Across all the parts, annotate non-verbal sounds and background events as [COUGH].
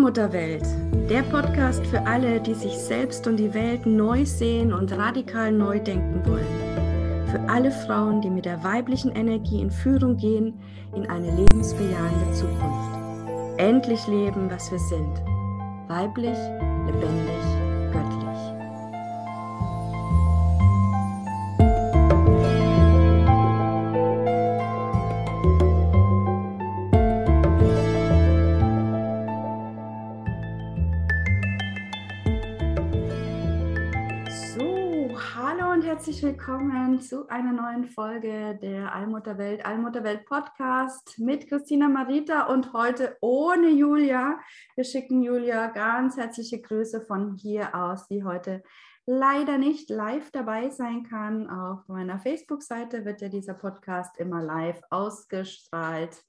Allmutterwelt, der Podcast für alle, die sich selbst und die Welt neu sehen und radikal neu denken wollen. Für alle Frauen, die mit der weiblichen Energie in Führung gehen in eine lebensbejahende Zukunft. Endlich leben, was wir sind. Weiblich, lebendig, göttlich. Willkommen zu einer neuen Folge der Allmutterwelt, Allmutterwelt Podcast mit Christina Marita und heute ohne Julia. Wir schicken Julia ganz herzliche Grüße von hier aus, die heute leider nicht live dabei sein kann. Auf meiner Facebook-Seite wird ja dieser Podcast immer live ausgestrahlt.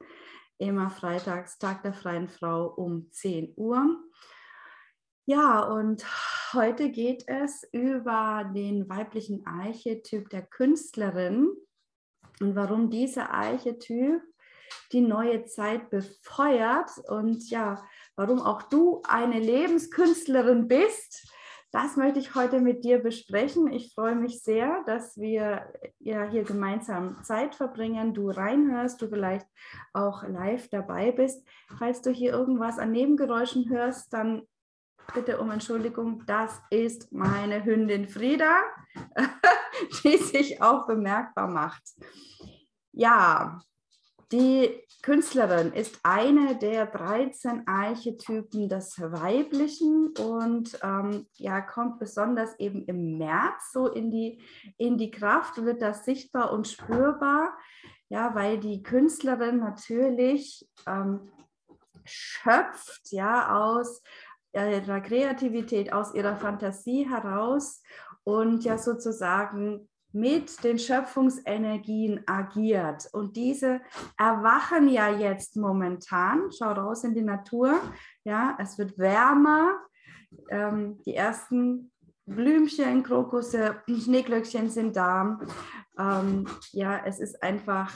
Immer freitags, Tag der freien Frau um 10 Uhr. Ja, und heute geht es über den weiblichen Archetyp der Künstlerin und warum dieser Archetyp die neue Zeit befeuert und ja, warum auch du eine Lebenskünstlerin bist. Das möchte ich heute mit dir besprechen. Ich freue mich sehr, dass wir ja hier gemeinsam Zeit verbringen, du reinhörst, du vielleicht auch live dabei bist. Falls du hier irgendwas an Nebengeräuschen hörst, dann bitte um Entschuldigung, das ist meine Hündin Frieda, [LAUGHS] die sich auch bemerkbar macht. Ja, die Künstlerin ist eine der 13 Archetypen des Weiblichen und ähm, ja, kommt besonders eben im März so in die, in die Kraft, wird das sichtbar und spürbar, ja, weil die Künstlerin natürlich ähm, schöpft ja aus ihrer Kreativität, aus ihrer Fantasie heraus und ja sozusagen mit den Schöpfungsenergien agiert. Und diese erwachen ja jetzt momentan. Schau raus in die Natur. Ja, es wird wärmer. Ähm, die ersten Blümchen, Krokusse, Schneeglöckchen sind da. Ähm, ja, es ist einfach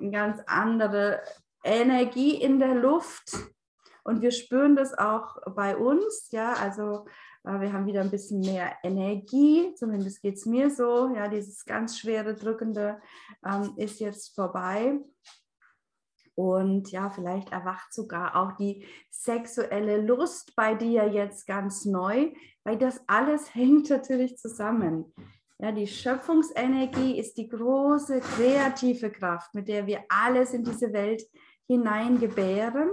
eine ganz andere Energie in der Luft. Und wir spüren das auch bei uns, ja, also äh, wir haben wieder ein bisschen mehr Energie, zumindest geht es mir so, ja, dieses ganz schwere, drückende ähm, ist jetzt vorbei. Und ja, vielleicht erwacht sogar auch die sexuelle Lust bei dir jetzt ganz neu, weil das alles [LAUGHS] hängt natürlich zusammen. Ja, die Schöpfungsenergie ist die große kreative Kraft, mit der wir alles in diese Welt hineingebären.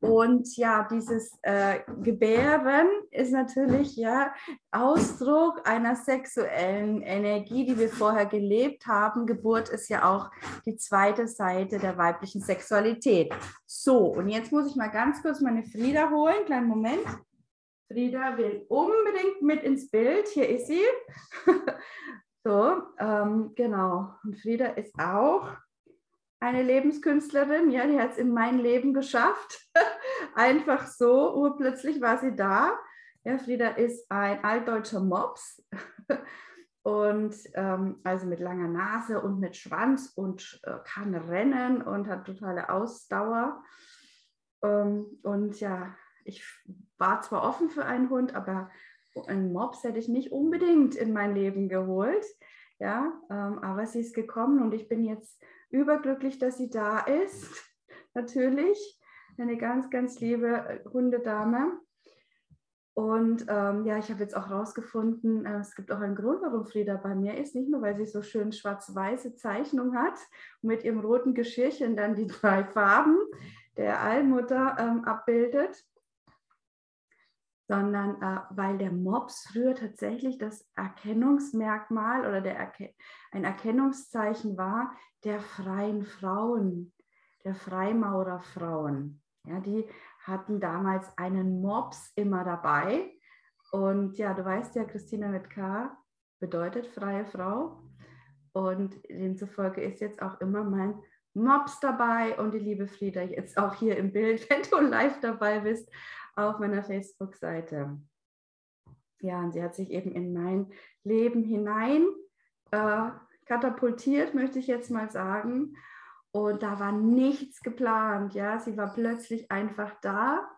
Und ja, dieses äh, Gebären ist natürlich ja Ausdruck einer sexuellen Energie, die wir vorher gelebt haben. Geburt ist ja auch die zweite Seite der weiblichen Sexualität. So, und jetzt muss ich mal ganz kurz meine Frieda holen. Kleinen Moment. Frieda will unbedingt mit ins Bild. Hier ist sie. [LAUGHS] so, ähm, genau. Und Frieda ist auch eine Lebenskünstlerin, ja, die hat es in mein Leben geschafft. [LAUGHS] Einfach so, urplötzlich war sie da. Ja, Frieda ist ein altdeutscher Mops [LAUGHS] und ähm, also mit langer Nase und mit Schwanz und äh, kann rennen und hat totale Ausdauer. Ähm, und ja, ich war zwar offen für einen Hund, aber einen Mops hätte ich nicht unbedingt in mein Leben geholt. Ja, ähm, aber sie ist gekommen und ich bin jetzt überglücklich, dass sie da ist. [LAUGHS] Natürlich eine ganz, ganz liebe äh, Hundedame. Und ähm, ja, ich habe jetzt auch rausgefunden, äh, es gibt auch einen Grund, warum Frieda bei mir ist. Nicht nur, weil sie so schön schwarz-weiße Zeichnung hat und mit ihrem roten Geschirrchen dann die [LAUGHS] drei Farben der Allmutter ähm, abbildet, sondern äh, weil der Mops früher tatsächlich das Erkennungsmerkmal oder der Erke ein Erkennungszeichen war der freien Frauen, der Freimaurerfrauen. Ja, die hatten damals einen Mops immer dabei. Und ja, du weißt ja, Christina mit K bedeutet freie Frau. Und demzufolge ist jetzt auch immer mein Mops dabei und die liebe Frieda jetzt auch hier im Bild, [LAUGHS] wenn du live dabei bist auf meiner Facebook-Seite. Ja, und sie hat sich eben in mein Leben hinein äh, katapultiert, möchte ich jetzt mal sagen. Und da war nichts geplant, ja. Sie war plötzlich einfach da.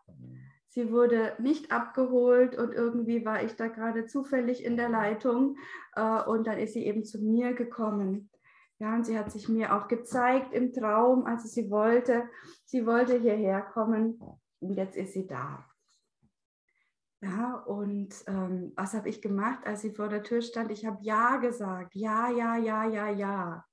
Sie wurde nicht abgeholt und irgendwie war ich da gerade zufällig in der Leitung äh, und dann ist sie eben zu mir gekommen. Ja, und sie hat sich mir auch gezeigt im Traum, also sie wollte, sie wollte hierher kommen und jetzt ist sie da. Ja, und ähm, was habe ich gemacht, als sie vor der Tür stand? Ich habe Ja gesagt. Ja, ja, ja, ja, ja.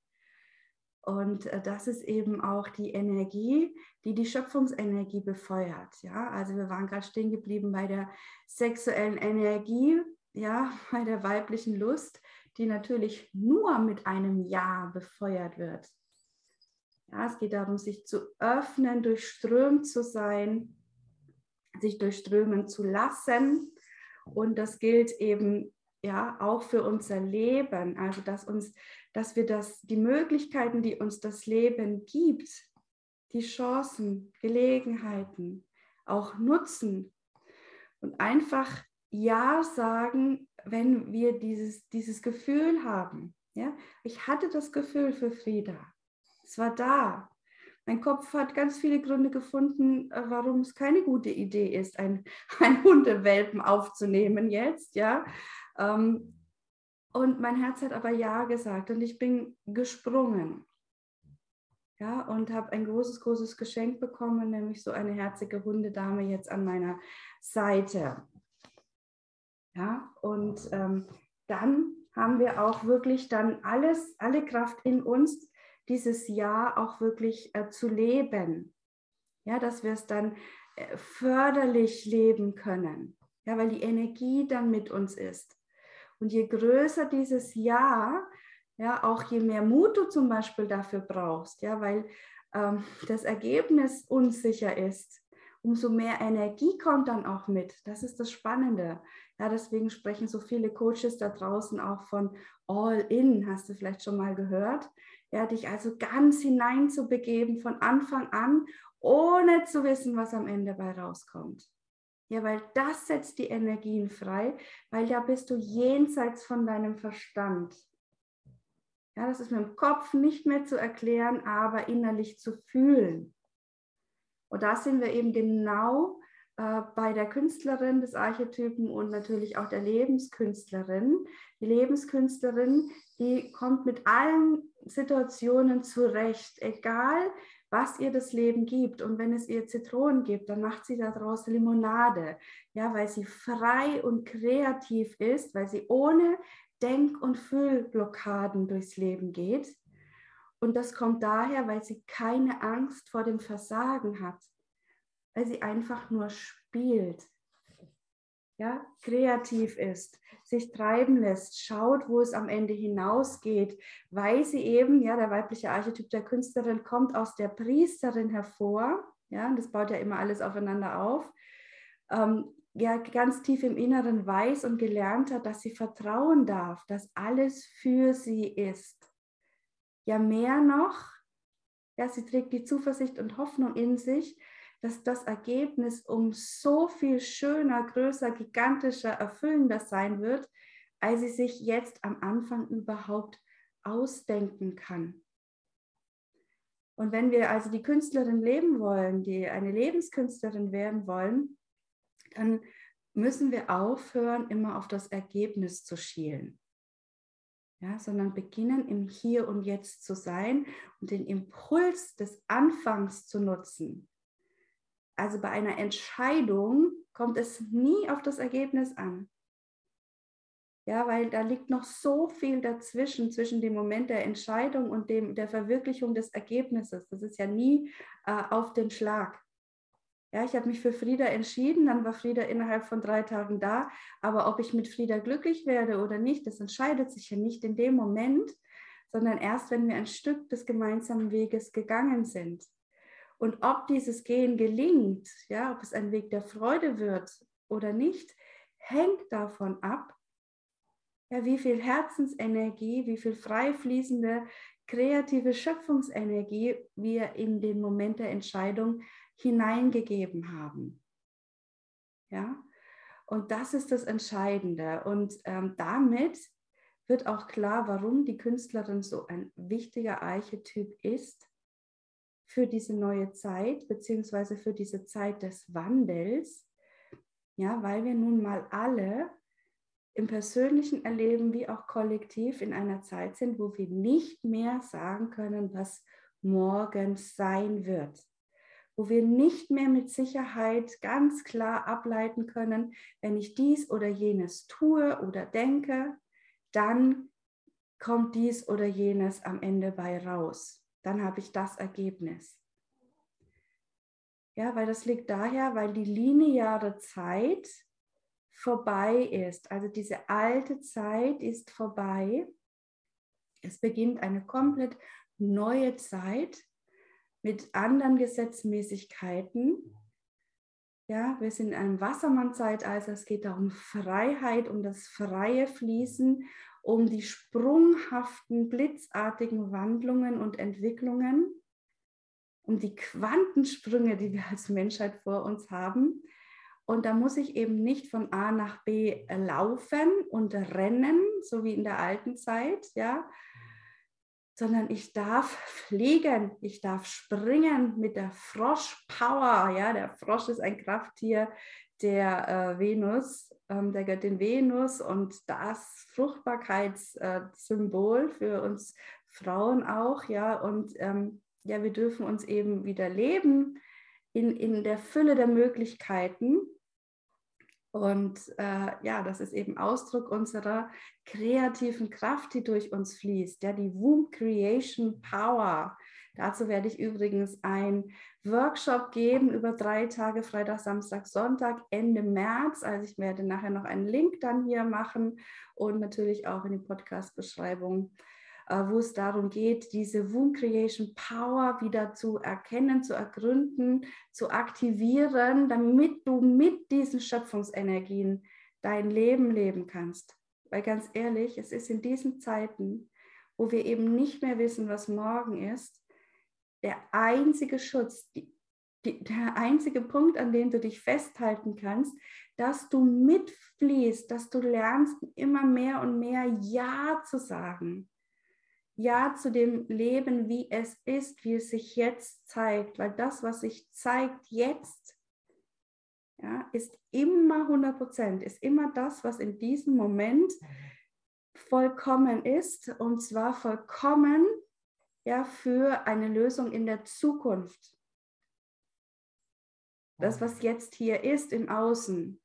Und äh, das ist eben auch die Energie, die die Schöpfungsenergie befeuert. Ja, also wir waren gerade stehen geblieben bei der sexuellen Energie, ja, [LAUGHS] bei der weiblichen Lust, die natürlich nur mit einem Ja befeuert wird. Ja, es geht darum, sich zu öffnen, durchströmt zu sein, sich durchströmen zu lassen. Und das gilt eben ja auch für unser Leben. Also dass uns, dass wir das, die Möglichkeiten, die uns das Leben gibt, die Chancen, Gelegenheiten auch nutzen und einfach Ja sagen, wenn wir dieses, dieses Gefühl haben. Ja? Ich hatte das Gefühl für Frieda. Es war da. Mein Kopf hat ganz viele Gründe gefunden, äh, warum es keine gute Idee ist, ein, [LAUGHS] ein Hundewelpen aufzunehmen jetzt. Ja? Ähm, und mein Herz hat aber Ja gesagt und ich bin gesprungen. Ja, und habe ein großes, großes Geschenk bekommen, nämlich so eine herzige Hundedame jetzt an meiner Seite. Ja, und ähm, dann haben wir auch wirklich dann alles, alle Kraft in uns, dieses Jahr auch wirklich äh, zu leben. Ja, dass wir es dann äh, förderlich leben können. Ja, weil die Energie dann mit uns ist. Und je größer dieses Ja, ja, auch je mehr Mut du zum Beispiel dafür brauchst, ja, weil ähm, das Ergebnis unsicher ist, umso mehr Energie kommt dann auch mit. Das ist das Spannende. Ja, deswegen sprechen so viele Coaches da draußen auch von All-In, hast du vielleicht schon mal gehört. Ja, dich also ganz hinein zu begeben von Anfang an, ohne zu wissen, was am Ende bei rauskommt. Ja, weil das setzt die Energien frei, weil da bist du jenseits von deinem Verstand. Ja, das ist mit dem Kopf nicht mehr zu erklären, aber innerlich zu fühlen. Und da sind wir eben genau äh, bei der Künstlerin des Archetypen und natürlich auch der Lebenskünstlerin. Die Lebenskünstlerin, die kommt mit allen Situationen zurecht, egal was ihr das Leben gibt. Und wenn es ihr Zitronen gibt, dann macht sie daraus Limonade, ja, weil sie frei und kreativ ist, weil sie ohne Denk- und Fühlblockaden durchs Leben geht. Und das kommt daher, weil sie keine Angst vor dem Versagen hat, weil sie einfach nur spielt, ja, kreativ ist, sich treiben lässt, schaut, wo es am Ende hinausgeht, weil sie eben, ja, der weibliche Archetyp der Künstlerin kommt aus der Priesterin hervor, ja, das baut ja immer alles aufeinander auf, ähm, ja, ganz tief im Inneren weiß und gelernt hat, dass sie vertrauen darf, dass alles für sie ist. Ja, mehr noch, ja, sie trägt die Zuversicht und Hoffnung in sich, dass das Ergebnis um so viel schöner, größer, gigantischer, erfüllender sein wird, als sie sich jetzt am Anfang überhaupt ausdenken kann. Und wenn wir also die Künstlerin leben wollen, die eine Lebenskünstlerin werden wollen, dann müssen wir aufhören, immer auf das Ergebnis zu schielen. Ja, sondern beginnen im Hier und Jetzt zu sein und den Impuls des Anfangs zu nutzen also bei einer Entscheidung kommt es nie auf das Ergebnis an. Ja, weil da liegt noch so viel dazwischen, zwischen dem Moment der Entscheidung und dem, der Verwirklichung des Ergebnisses. Das ist ja nie äh, auf den Schlag. Ja, ich habe mich für Frieda entschieden, dann war Frieda innerhalb von drei Tagen da. Aber ob ich mit Frieda glücklich werde oder nicht, das entscheidet sich ja nicht in dem Moment, sondern erst, wenn wir ein Stück des gemeinsamen Weges gegangen sind. Und ob dieses Gehen gelingt, ja, ob es ein Weg der Freude wird oder nicht, hängt davon ab, ja, wie viel Herzensenergie, wie viel frei fließende kreative Schöpfungsenergie wir in den Moment der Entscheidung hineingegeben haben. Ja, und das ist das Entscheidende. Und ähm, damit wird auch klar, warum die Künstlerin so ein wichtiger Archetyp ist für diese neue Zeit, beziehungsweise für diese Zeit des Wandels, Ja, weil wir nun mal alle im persönlichen Erleben wie auch kollektiv in einer Zeit sind, wo wir nicht mehr sagen können, was morgen sein wird. Wo wir nicht mehr mit Sicherheit ganz klar ableiten können, wenn ich dies oder jenes tue oder denke, dann kommt dies oder jenes am Ende bei raus. Dann habe ich das Ergebnis. Ja, weil das liegt daher, weil die lineare Zeit vorbei ist. Also diese alte Zeit ist vorbei. Es beginnt eine komplett neue Zeit mit anderen Gesetzmäßigkeiten. Ja, wir sind in einem Wassermann-Zeitalter. Es geht darum Freiheit, um das freie Fließen, um die sprunghaften, blitzartigen Wandlungen und Entwicklungen, um die Quantensprünge, die wir als Menschheit vor uns haben. Und da muss ich eben nicht von A nach B laufen und rennen, so wie in der alten Zeit, ja, sondern ich darf fliegen, ich darf springen mit der Froschpower. Ja, der Frosch ist ein Krafttier der äh, Venus, der Göttin Venus und das Fruchtbarkeitssymbol für uns Frauen auch. Ja, und ähm, ja, wir dürfen uns eben wieder leben in, in der Fülle der Möglichkeiten und äh, ja, das ist eben Ausdruck unserer kreativen Kraft, die durch uns fließt, ja, die Womb Creation Power. Dazu werde ich übrigens einen Workshop geben über drei Tage, Freitag, Samstag, Sonntag, Ende März. Also ich werde nachher noch einen Link dann hier machen und natürlich auch in die Podcast-Beschreibung äh, wo es darum geht, diese Womb Creation Power wieder zu erkennen, zu ergründen, zu aktivieren, damit du mit diesen Schöpfungsenergien dein Leben leben kannst. Weil ganz ehrlich, es ist in diesen Zeiten, wo wir eben nicht mehr wissen, was morgen ist, der einzige Schutz, die, die, der einzige Punkt, an dem du dich festhalten kannst, dass du mitfließt, dass du lernst, immer mehr und mehr Ja zu sagen. Ja zu dem Leben, wie es ist, wie es sich jetzt zeigt, weil das, was sich zeigt jetzt, ja, ist immer 100 Prozent, ist immer das, was in diesem Moment vollkommen ist und zwar vollkommen ja, für eine Lösung in der Zukunft. Das, was jetzt hier ist im Außen,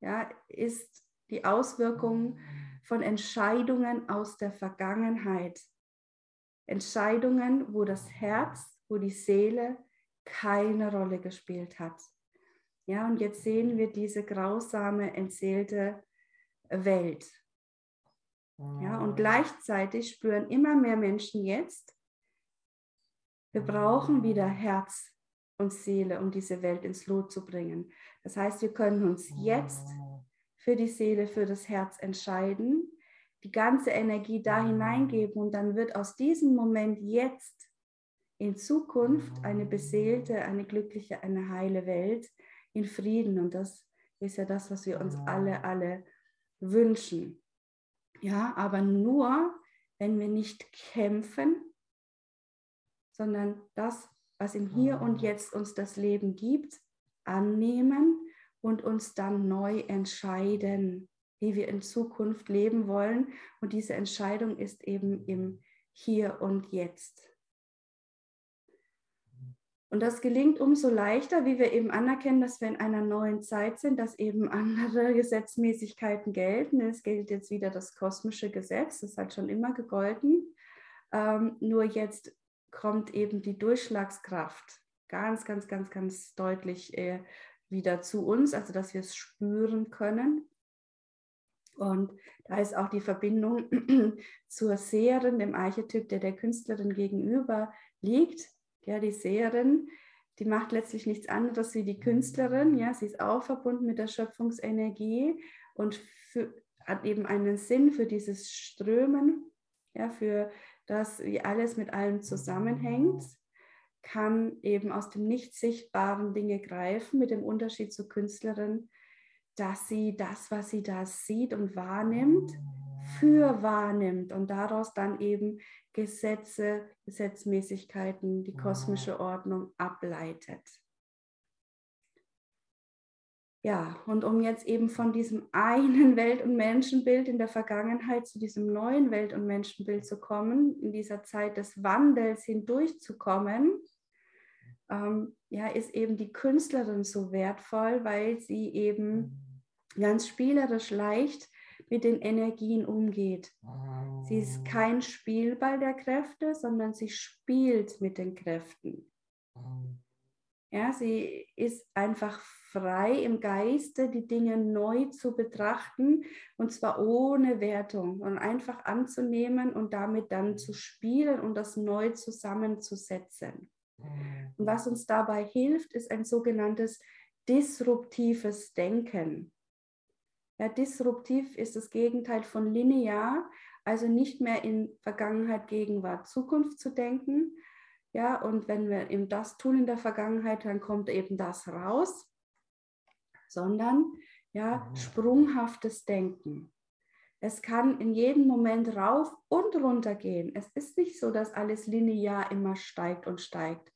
ja, ist die Auswirkung von Entscheidungen aus der Vergangenheit. Entscheidungen, wo das Herz, wo die Seele keine Rolle gespielt hat. Ja, und jetzt sehen wir diese grausame, entseelte Welt. Ja, und gleichzeitig spüren immer mehr Menschen jetzt, wir brauchen wieder Herz und Seele, um diese Welt ins Lot zu bringen. Das heißt, wir können uns jetzt für die Seele, für das Herz entscheiden die ganze Energie da hineingeben und dann wird aus diesem Moment jetzt in Zukunft eine beseelte, eine glückliche, eine heile Welt in Frieden. Und das ist ja das, was wir uns alle, alle wünschen. Ja, aber nur, wenn wir nicht kämpfen, sondern das, was im Hier und Jetzt uns das Leben gibt, annehmen und uns dann neu entscheiden wie wir in Zukunft leben wollen. Und diese Entscheidung ist eben im Hier und Jetzt. Und das gelingt umso leichter, wie wir eben anerkennen, dass wir in einer neuen Zeit sind, dass eben andere [LAUGHS] Gesetzmäßigkeiten gelten. Es gilt jetzt wieder das kosmische Gesetz, das hat schon immer gegolten. Ähm, nur jetzt kommt eben die Durchschlagskraft ganz, ganz, ganz, ganz deutlich äh, wieder zu uns, also dass wir es spüren können. Und da ist auch die Verbindung [CLEARS THROAT] zur Seherin, dem Archetyp, der der Künstlerin gegenüber liegt. Ja, die Seherin, die macht letztlich nichts anderes wie die Künstlerin. Ja, sie ist auch verbunden mit der Schöpfungsenergie und für, hat eben einen Sinn für dieses Strömen, ja, für das, wie alles mit allem zusammenhängt, kann eben aus dem nicht sichtbaren Dinge greifen, mit dem Unterschied zur Künstlerin, dass sie das, was sie da sieht und wahrnimmt, für wahrnimmt und daraus dann eben Gesetze, Gesetzmäßigkeiten, die kosmische Ordnung ableitet. Ja, und um jetzt eben von diesem [LAUGHS] einen Welt- und Menschenbild in der Vergangenheit zu diesem neuen Welt- und Menschenbild zu kommen, in dieser Zeit des Wandels hindurchzukommen, ähm, ja, ist eben die Künstlerin so wertvoll, weil sie eben ganz spielerisch leicht mit den Energien umgeht. Sie ist kein Spielball der Kräfte, sondern sie spielt mit den Kräften. Ja, sie ist einfach frei im Geiste, die Dinge neu zu betrachten und zwar ohne Wertung und einfach anzunehmen und damit dann zu spielen und das neu zusammenzusetzen. Und was uns dabei hilft, ist ein sogenanntes disruptives Denken. Ja, disruptiv ist das Gegenteil von linear, also nicht mehr in Vergangenheit, Gegenwart, Zukunft zu denken, ja, und wenn wir eben das tun in der Vergangenheit, dann kommt eben das raus, sondern ja, mhm. sprunghaftes Denken. Es kann in jedem Moment rauf und runter gehen. Es ist nicht so, dass alles linear immer steigt und steigt,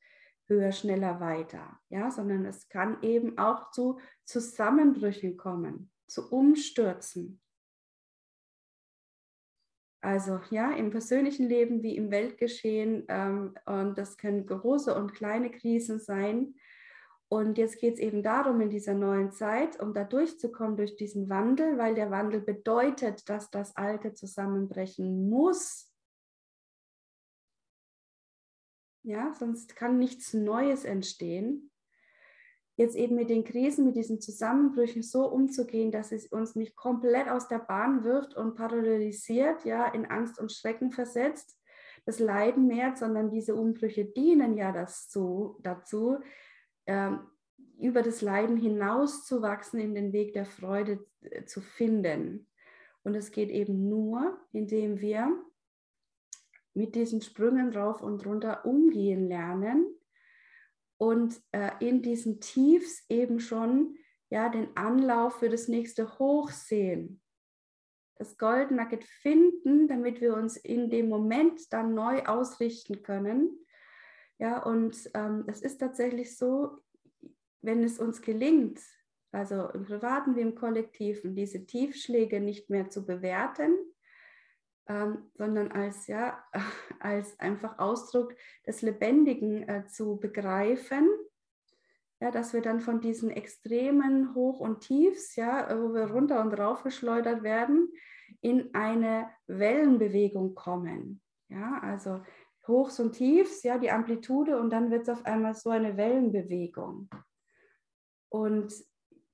höher, schneller, weiter, ja, sondern es kann eben auch zu Zusammenbrüchen kommen, zu Umstürzen. Also ja, im persönlichen Leben wie im Weltgeschehen. Ähm, und das können große und kleine Krisen sein. Und jetzt geht es eben darum, in dieser neuen Zeit, um da durchzukommen durch diesen Wandel, weil der Wandel bedeutet, dass das Alte zusammenbrechen muss. Ja, sonst kann nichts Neues entstehen jetzt eben mit den Krisen, mit diesen Zusammenbrüchen so umzugehen, dass es uns nicht komplett aus der Bahn wirft und paralysiert, ja, in Angst und Schrecken versetzt, das Leiden mehrt, sondern diese Umbrüche dienen ja dazu, dazu ähm, über das Leiden hinaus zu wachsen, in den Weg der Freude äh, zu finden. Und es geht eben nur, indem wir mit diesen Sprüngen rauf und runter umgehen lernen und äh, in diesen Tiefs eben schon ja, den Anlauf für das nächste Hoch sehen. Das Gold Nugget finden, damit wir uns in dem Moment dann neu ausrichten können. Ja, und ähm, es ist tatsächlich so, wenn es uns gelingt, also im Privaten wie im Kollektiven, diese Tiefschläge nicht mehr zu bewerten, ähm, sondern als, ja, [LAUGHS] als einfach Ausdruck des Lebendigen äh, zu begreifen. Ja, dass wir dann von diesen extremen Hoch und Tiefs, ja, wo wir runter und rauf geschleudert werden, in eine Wellenbewegung kommen. Ja, also Hochs und Tiefs, ja, die Amplitude und dann wird es auf einmal so eine Wellenbewegung. Und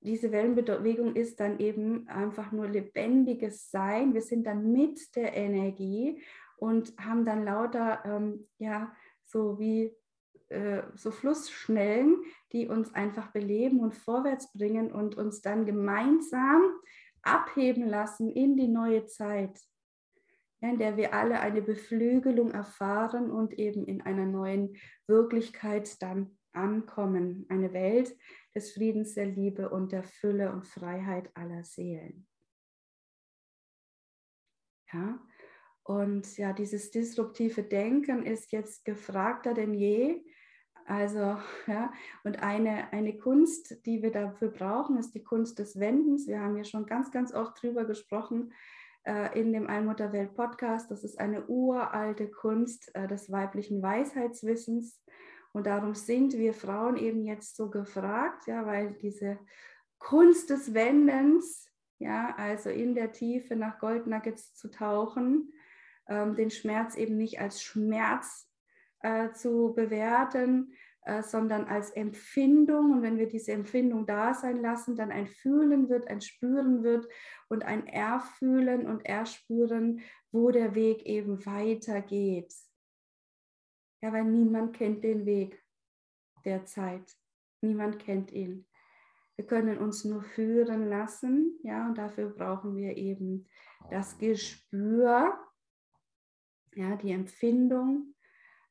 diese Wellenbewegung ist dann eben einfach nur lebendiges Sein. Wir sind dann mit der Energie und haben dann lauter, ähm, ja, so wie äh, so Flussschnellen, die uns einfach beleben und vorwärts bringen und uns dann gemeinsam abheben lassen in die neue Zeit, in der wir alle eine Beflügelung erfahren und eben in einer neuen Wirklichkeit dann ankommen. Eine Welt des Friedens, der Liebe und der Fülle und Freiheit aller Seelen. Ja, und ja, dieses disruptive Denken ist jetzt gefragter denn je. Also, ja, und eine, eine Kunst, die wir dafür brauchen, ist die Kunst des Wendens. Wir haben ja schon ganz, ganz oft drüber gesprochen äh, in dem Allmutterwelt Podcast. Das ist eine uralte Kunst äh, des weiblichen Weisheitswissens. Und darum sind wir Frauen eben jetzt so gefragt, ja, weil diese Kunst des Wendens, ja, also in der Tiefe nach Goldnuggets zu tauchen, ähm, den Schmerz eben nicht als Schmerz äh, zu bewerten, äh, sondern als Empfindung. Und wenn wir diese Empfindung da sein lassen, dann ein Fühlen wird, ein Spüren wird und ein Erfühlen und Erspüren, wo der Weg eben weitergeht. Ja, weil niemand kennt den Weg der Zeit. Niemand kennt ihn. Wir können uns nur führen lassen, ja, und dafür brauchen wir eben das Gespür, ja, die Empfindung,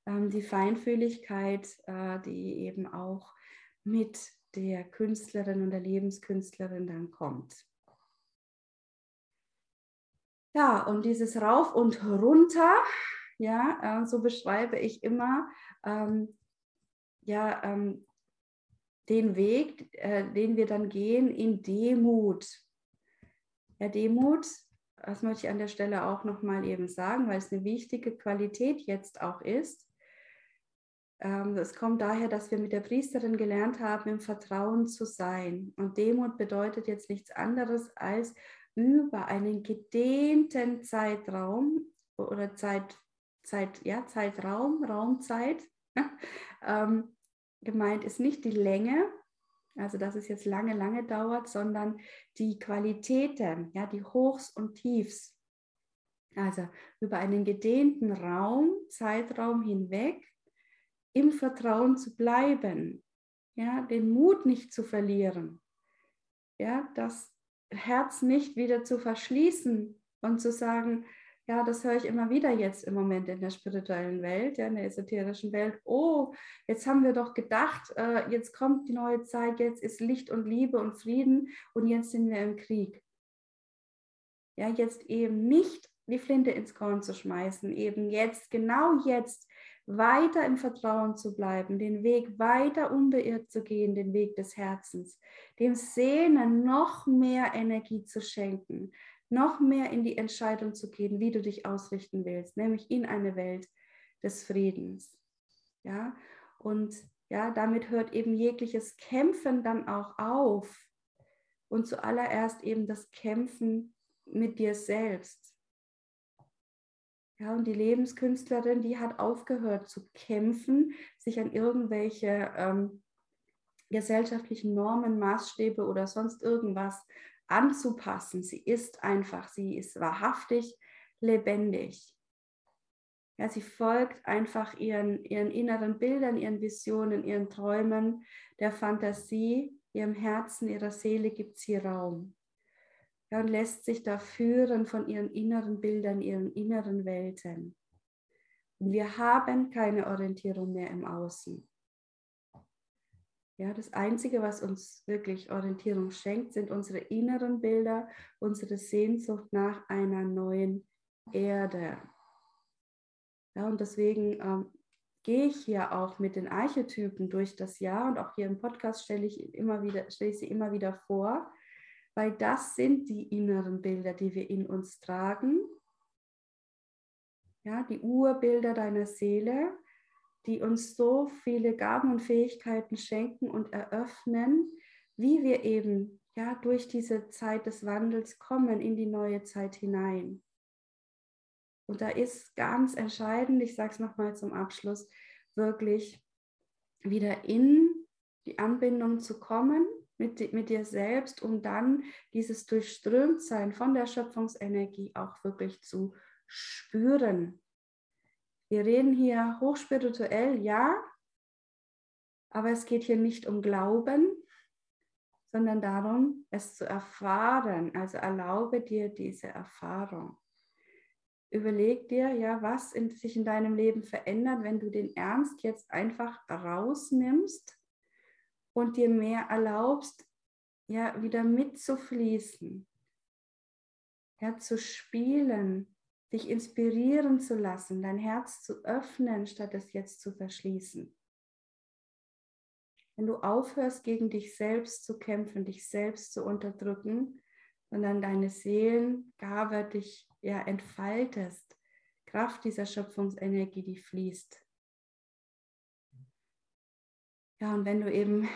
ähm, die Feinfühligkeit, äh, die eben auch mit der Künstlerin und der Lebenskünstlerin dann kommt. Ja, und dieses Rauf und Runter, ja, äh, so beschreibe ich immer, ähm, ja, ähm, den Weg, äh, den wir dann gehen in Demut. Ja, Demut, das möchte ich an der Stelle auch nochmal eben sagen, weil es eine wichtige Qualität jetzt auch ist. Ähm, es kommt daher, dass wir mit der Priesterin gelernt haben, im Vertrauen zu sein. Und Demut bedeutet jetzt nichts anderes als über einen gedehnten Zeitraum oder Zeit, Zeit, ja, Zeitraum, Raumzeit. [LAUGHS] ähm, gemeint ist nicht die Länge, also dass es jetzt lange, lange dauert, sondern die Qualitäten, ja, die Hochs und Tiefs. Also über einen gedehnten Raum, Zeitraum hinweg im Vertrauen zu bleiben, ja, den Mut nicht zu verlieren, ja, das Herz nicht wieder zu verschließen und zu sagen, ja, das höre ich immer wieder jetzt im Moment in der spirituellen Welt, ja, in der esoterischen Welt. Oh, jetzt haben wir doch gedacht, äh, jetzt kommt die neue Zeit, jetzt ist Licht und Liebe und Frieden und jetzt sind wir im Krieg. Ja, jetzt eben nicht die Flinte ins Korn zu schmeißen, eben jetzt, genau jetzt weiter im Vertrauen zu bleiben, den Weg weiter unbeirrt zu gehen, den Weg des Herzens, dem Sehnen noch mehr Energie zu schenken, noch mehr in die Entscheidung zu gehen, wie du dich ausrichten willst, nämlich in eine Welt des Friedens. Ja, und ja, damit hört eben jegliches Kämpfen dann auch auf. Und zuallererst eben das Kämpfen mit dir selbst. Ja, und die Lebenskünstlerin, die hat aufgehört zu kämpfen, sich an irgendwelche ähm, gesellschaftlichen Normen, Maßstäbe oder sonst irgendwas anzupassen. Sie ist einfach, sie ist wahrhaftig lebendig. Ja, sie folgt einfach ihren, ihren inneren Bildern, ihren Visionen, ihren Träumen, der Fantasie, ihrem Herzen, ihrer Seele gibt sie Raum ja, und lässt sich da führen von ihren inneren Bildern, ihren inneren Welten. Und wir haben keine Orientierung mehr im Außen. Ja, das Einzige, was uns wirklich Orientierung schenkt, sind unsere inneren Bilder, unsere Sehnsucht nach einer neuen Erde. Ja, und deswegen ähm, gehe ich hier auch mit den Archetypen durch das Jahr und auch hier im Podcast stelle ich, immer wieder, stelle ich sie immer wieder vor, weil das sind die inneren Bilder, die wir in uns tragen. Ja, die Urbilder deiner Seele, die uns so viele Gaben und Fähigkeiten schenken und eröffnen, wie wir eben ja durch diese Zeit des Wandels kommen in die neue Zeit hinein. Und da ist ganz entscheidend, ich sage es nochmal zum Abschluss, wirklich wieder in die Anbindung zu kommen mit, mit dir selbst, um dann dieses Durchströmtsein von der Schöpfungsenergie auch wirklich zu spüren. Wir reden hier hochspirituell, ja, aber es geht hier nicht um Glauben, sondern darum, es zu erfahren. Also erlaube dir diese Erfahrung. Überleg dir, ja, was in, sich in deinem Leben verändert, wenn du den Ernst jetzt einfach rausnimmst und dir mehr erlaubst, ja, wieder mitzufließen, ja, zu spielen, dich inspirieren zu lassen, dein Herz zu öffnen, statt es jetzt zu verschließen. Wenn du aufhörst, gegen dich selbst zu kämpfen, dich selbst zu unterdrücken, sondern deine Seelengabe dich ja entfaltest, Kraft dieser Schöpfungsenergie, die fließt, ja, und wenn du eben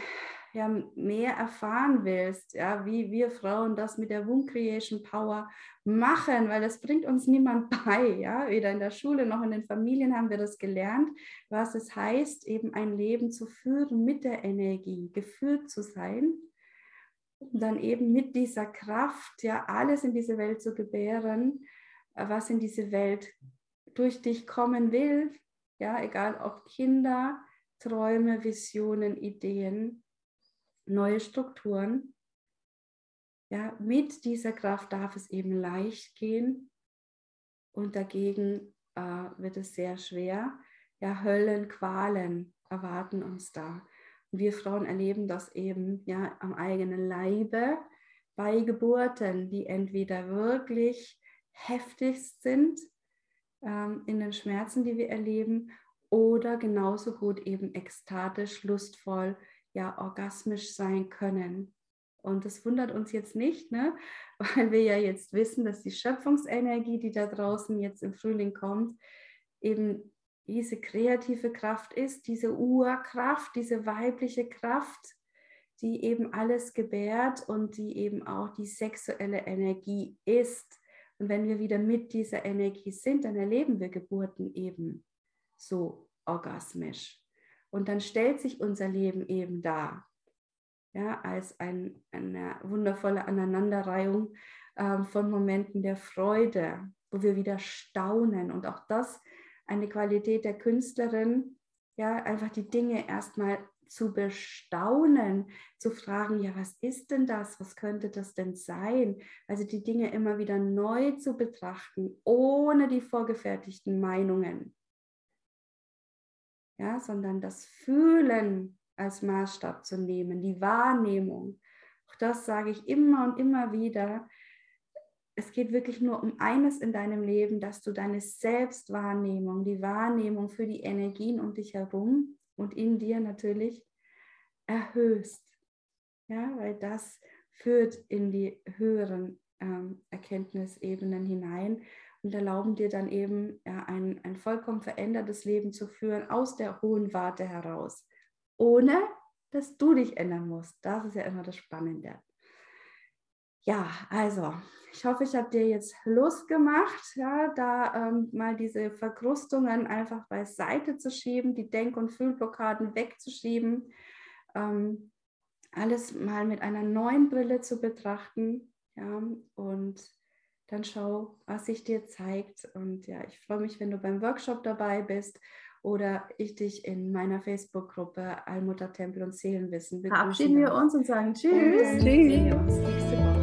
ja, mehr erfahren willst, ja, wie wir Frauen das mit der Womb Creation Power machen, weil das bringt uns niemand [LAUGHS] bei, ja, weder in der Schule noch in den Familien haben wir das gelernt, was es heißt, eben ein Leben zu führen mit der Energie, geführt zu sein und dann eben mit dieser Kraft, ja, alles in diese Welt zu gebären, was in diese Welt durch dich kommen will, ja, egal ob Kinder, Träume, Visionen, Ideen, neue Strukturen. Ja, mit dieser Kraft darf es eben leicht gehen und dagegen äh, wird es sehr schwer. Ja, Höllen, Qualen erwarten uns da. Und wir Frauen erleben das eben ja am eigenen Leibe bei Geburten, die entweder wirklich heftig sind ähm, in den Schmerzen, die wir erleben, oder genauso gut eben ekstatisch, lustvoll ja orgasmisch sein können. Und das wundert uns jetzt nicht, ne? [LAUGHS] weil wir ja jetzt wissen, dass die Schöpfungsenergie, die da draußen jetzt im Frühling kommt, eben diese kreative Kraft ist, diese Urkraft, diese weibliche Kraft, die eben alles gebärt und die eben auch die sexuelle Energie ist. Und wenn wir wieder mit dieser Energie sind, dann erleben wir Geburten eben so orgasmisch. Und dann stellt sich unser Leben eben dar, ja, als ein, eine wundervolle Aneinanderreihung äh, von Momenten der Freude, wo wir wieder staunen. Und auch das eine Qualität der Künstlerin, ja, einfach die Dinge erstmal zu bestaunen, zu fragen, ja, was ist denn das? Was könnte das denn sein? Also die Dinge immer wieder neu zu betrachten, ohne die vorgefertigten Meinungen. Ja, sondern das Fühlen als Maßstab zu nehmen, die Wahrnehmung. Auch das sage ich immer und immer wieder, es geht wirklich nur um eines in deinem Leben, dass du deine Selbstwahrnehmung, die Wahrnehmung für die Energien um dich herum und in dir natürlich erhöhst. Ja, weil das führt in die höheren ähm, Erkenntnisebenen hinein und erlauben dir dann eben ja, ein, ein vollkommen verändertes Leben zu führen aus der hohen Warte heraus, ohne dass du dich ändern musst. Das ist ja immer das Spannende. Ja, also ich hoffe, ich habe dir jetzt Lust gemacht, ja, da ähm, mal diese Verkrustungen einfach beiseite zu schieben, die Denk- und Fühlblockaden wegzuschieben, ähm, alles mal mit einer neuen Brille zu betrachten, ja, und dann schau, was sich dir zeigt. Und ja, ich freue mich, wenn du beim Workshop dabei bist oder ich dich in meiner Facebook-Gruppe Allmutter Tempel und Seelenwissen begrüßen Verabschieden wir uns und sagen Tschüss. Und tschüss. Sehen wir uns nächste Woche.